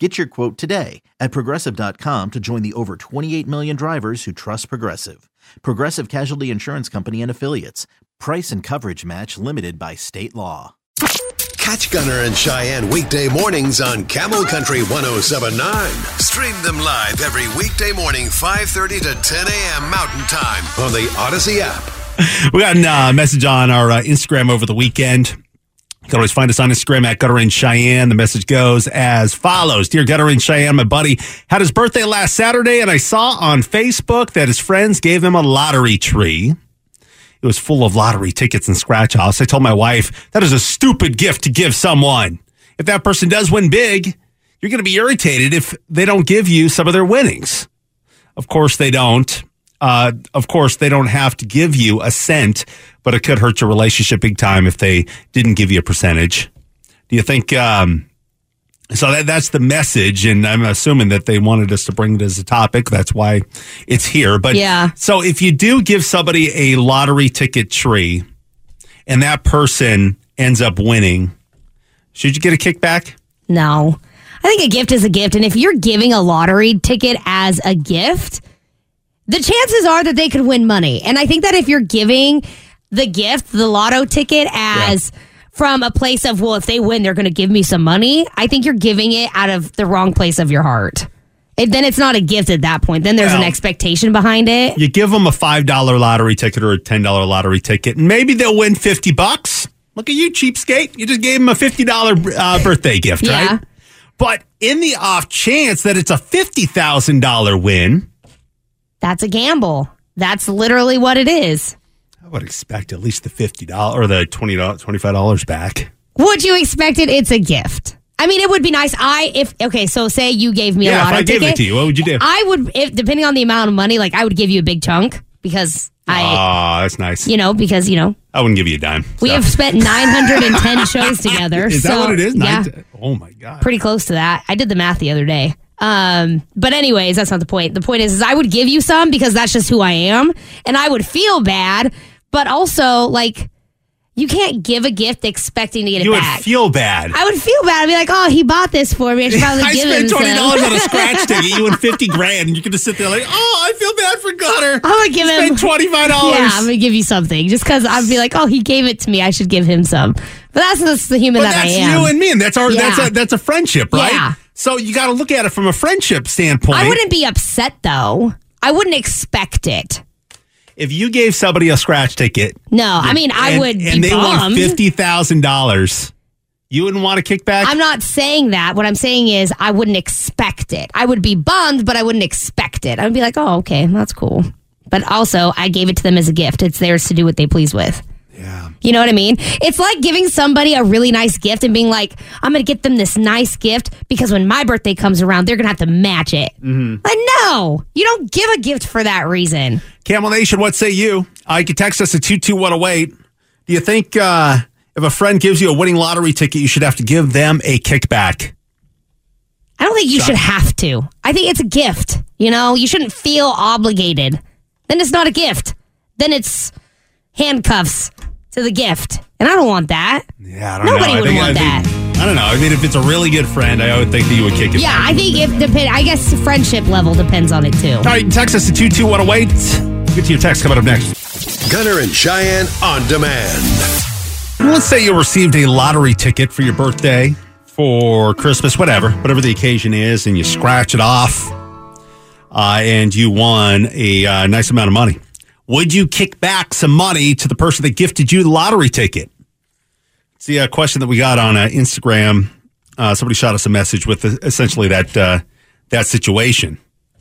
Get your quote today at progressive.com to join the over 28 million drivers who trust Progressive. Progressive Casualty Insurance Company and Affiliates. Price and coverage match limited by state law. Catch Gunner and Cheyenne weekday mornings on Camel Country 1079. Stream them live every weekday morning, 5.30 to 10 a.m. Mountain Time on the Odyssey app. We got a uh, message on our uh, Instagram over the weekend. Can always find us on Instagram at Gunner and Cheyenne. The message goes as follows Dear Gunner and Cheyenne, my buddy had his birthday last Saturday, and I saw on Facebook that his friends gave him a lottery tree. It was full of lottery tickets and scratch offs. I told my wife, that is a stupid gift to give someone. If that person does win big, you're going to be irritated if they don't give you some of their winnings. Of course, they don't. Uh, of course, they don't have to give you a cent, but it could hurt your relationship big time if they didn't give you a percentage. Do you think? Um, so that, that's the message, and I'm assuming that they wanted us to bring it as a topic. That's why it's here. But Yeah. So if you do give somebody a lottery ticket tree, and that person ends up winning, should you get a kickback? No. I think a gift is a gift. And if you're giving a lottery ticket as a gift, the chances are that they could win money. And I think that if you're giving the gift, the lotto ticket, as from a place of, well, if they win, they're going to give me some money, I think you're giving it out of the wrong place of your heart. It, then it's not a gift at that point. Then there's an expectation behind it. You give them a five dollar lottery ticket or a ten dollar lottery ticket, and maybe they'll win fifty bucks. Look at you, cheapskate! You just gave them a fifty dollar uh, birthday gift, Yeah. right? But in the off chance that it's a fifty thousand dollar win, That's a gamble. That's literally what it is. I would expect at least the fifty dollar or the twenty dollars twenty five dollars back. Would you expect it? It's a gift. I mean, it would be nice. I if okay, so say you gave me a lot if lotto I gave ticket. it to you, what would you do? I would, if depending on the amount of money, like I would give you a big chunk because I, Oh, that's nice. you know, because you know I wouldn't give you a dime. we So- have spent 910 shows together. Is that so, what it is? Yeah, Nine- oh my god! pretty close to that. I did the math the other day. Um, but anyways, that's not the point. The point is, is I would give you some because that's just who I am, and I would feel bad, but also like you can't give a gift expecting to get a gift. you it would feel bad. I would feel bad. I'd be like, oh, he bought this for me. I should probably I give spent him twenty dollars on a scratch ticket. You win fifty grand, and you're gonna sit there like, oh, I feel bad for Gunner. I'm gonna give him twenty five dollars. Yeah, I'm gonna give you something just because I'd be like, oh, he gave it to me. I should give him some. But that's just the human But that I that's am. you and me, and that's our that's a that's a friendship, right? Yeah. So you got to look at it from a friendship standpoint. I wouldn't be upset though. I wouldn't expect it. if you gave somebody a scratch ticket. No, I mean, I and, would and be they won bummed. fifty thousand dollars. You wouldn't want a kickback. I'm not saying that. What I'm saying is I wouldn't expect it. I would be bummed, but I wouldn't expect it. I'd be like, oh, okay, that's cool. But also, I gave it to them as a gift. It's theirs to do what they please with. yeah. You know what I mean? It's like giving somebody a really nice gift and being like, I'm going to get them this nice gift because when my birthday comes around, they're going to have to match it. Mm-hmm. Like, no, you don't give a gift for that reason. Camel Nation, what say you? Uh, you can text us at 22108. Do you think uh, if a friend gives you a winning lottery ticket, you should have to give them a kickback? I don't think you should have to. I think it's a gift. You know, you shouldn't feel obligated. Then it's not a gift. Then it's handcuffs to the gift. And I don't want that. Yeah, I don't Nobody know. I would think, want I think- I don't know. I mean, if it's a really good friend, I would think that you would kick it. Yeah. I think if depend I guess friendship level depends on it too. All right, text us at 22108. Get to your text coming up next. Gunner and Cheyenne on demand. Let's say you received a lottery ticket for your birthday, for Christmas, whatever, whatever the occasion is, and you scratch it off, uh, and you won a uh, nice amount of money. Would you kick back some money to the person that gifted you the lottery ticket? It's the uh, question that we got on uh, Instagram. Uh, somebody shot us a message with uh, essentially that uh, that situation.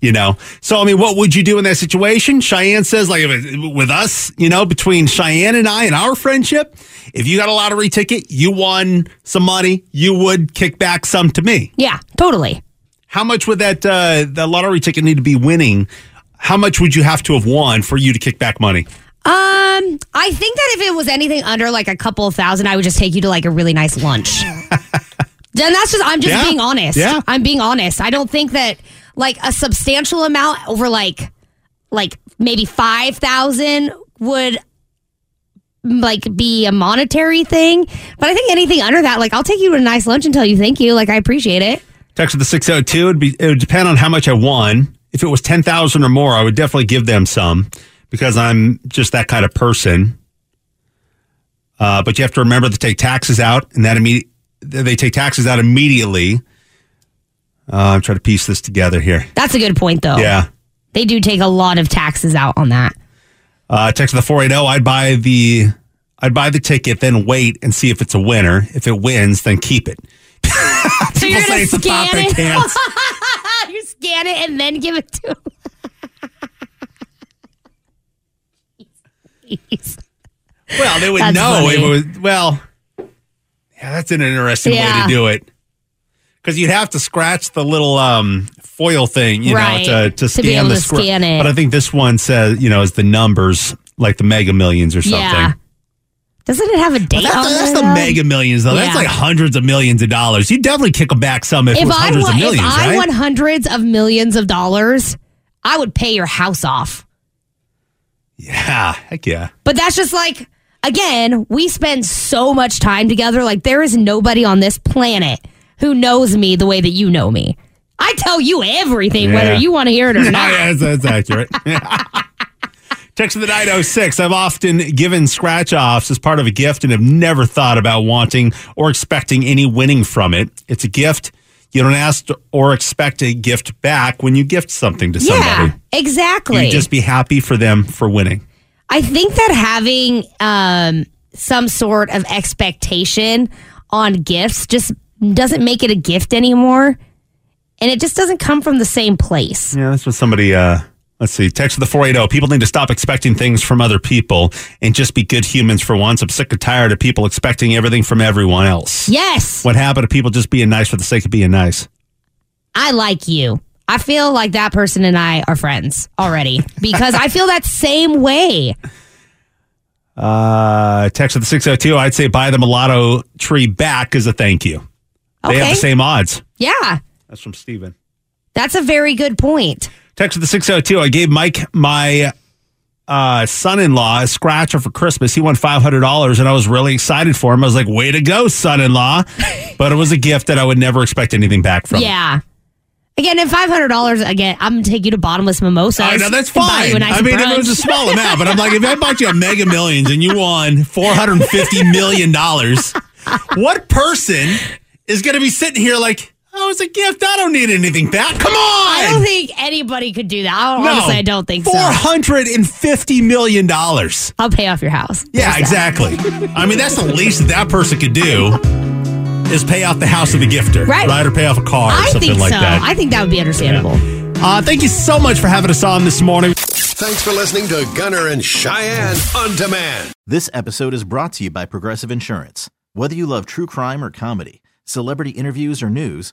You know, so I mean, what would you do in that situation? Cheyenne says, like, it- with us, you know, between Cheyenne and I and our friendship, if you got a lottery ticket, you won some money, you would kick back some to me. Yeah, totally. How much would that uh, the lottery ticket need to be winning? How much would you have to have won for you to kick back money? Um, I think that if it was anything under like a couple of thousand, I would just take you to like a really nice lunch. Then that's just I'm just Yeah. being honest. Yeah. I'm being honest. I don't think that like a substantial amount over like like maybe five thousand would like be a monetary thing. But I think anything under that, like I'll take you to a nice lunch and tell you thank you. Like I appreciate it. Text with the 602. It'd be, it would depend on how much I won. If it was 10,000 or more, I would definitely give them some because I'm just that kind of person. Uh, but you have to remember to take taxes out, and that immediate they take taxes out immediately. Uh, I'm trying to piece this together here. That's a good point though. Yeah. They do take a lot of taxes out on that. Uh, text the 480. I'd buy the I'd buy the ticket, then wait and see if it's a winner. If it wins, then keep it. So you're People say it's a thought scan they it. scan it and then give it to. Jeez. Well, they would That's know funny. it was well. Yeah, that's an interesting way to do it. Because you'd have to scratch the little um, foil thing, you Right. know, to, to scan the to scr- scan it. But I think this one says, you know, is the numbers like the Mega Millions or something. Yeah. Doesn't it have a date That's, on that's there, the though? Mega Millions, though. That's like hundreds of millions of dollars. You definitely kick them back some if, it was I hundreds won, of millions, if I right? won hundreds of millions of dollars, I would pay your house off. yeah, heck yeah. But that's just like, again, we spend so much time together. Like, there is nobody on this planet who knows me the way that you know me. I tell you everything, whether you want to hear it or Oh, not. yeah, that's, that's accurate. Text of the 906. I've often given scratch offs as part of a gift and have never thought about wanting or expecting any winning from it. It's a gift. You don't ask or expect a gift back when you gift something to somebody. Yeah, exactly. You just be happy for them for winning. I think that having um, some sort of expectation on gifts just doesn't make it a gift anymore. And it just doesn't come from the same place. Yeah, that's what somebody, uh, let's see, text of the 480. People need to stop expecting things from other people and just be good humans for once. I'm sick and tired of people expecting everything from everyone else. Yes, What happened to people just being nice for the sake of being nice? I like you. I feel like that person and I are friends already because I feel that same way. Uh, text of the 602. I'd say buy the mulatto tree back as a thank you. They have Okay. the same odds. Yeah, That's from Steven. that's a very good point. Text of the 602. I gave Mike my uh, son in law a scratcher for Christmas. He won $500 and I was really excited for him. I was like, way to go, son in law. but it was a gift that I would never expect anything back from. Yeah. Again, and five hundred dollars. Again, I'm gonna take you to bottomless mimosas. I know that's and fine. nice I mean, if it was a small amount, but I'm like, if I bought you a mega millions and you won 450 million dollars, what person is going to be sitting here like, oh, it's a gift. I don't need anything back. Come on. I don't think anybody could do that. I don't, honestly, I don't think so. 450 million dollars. I'll pay off your house. Yeah, There's exactly. I mean, that's the least that that person could do is pay off the house of the gifter, Right. Or pay off a car or I something think like so. that. I think that would be understandable. uh, thank you so much for having us on this morning. Thanks for listening to Gunner and Cheyenne on demand. This episode is brought to you by Progressive Insurance. Whether you love true crime or comedy, celebrity interviews or news,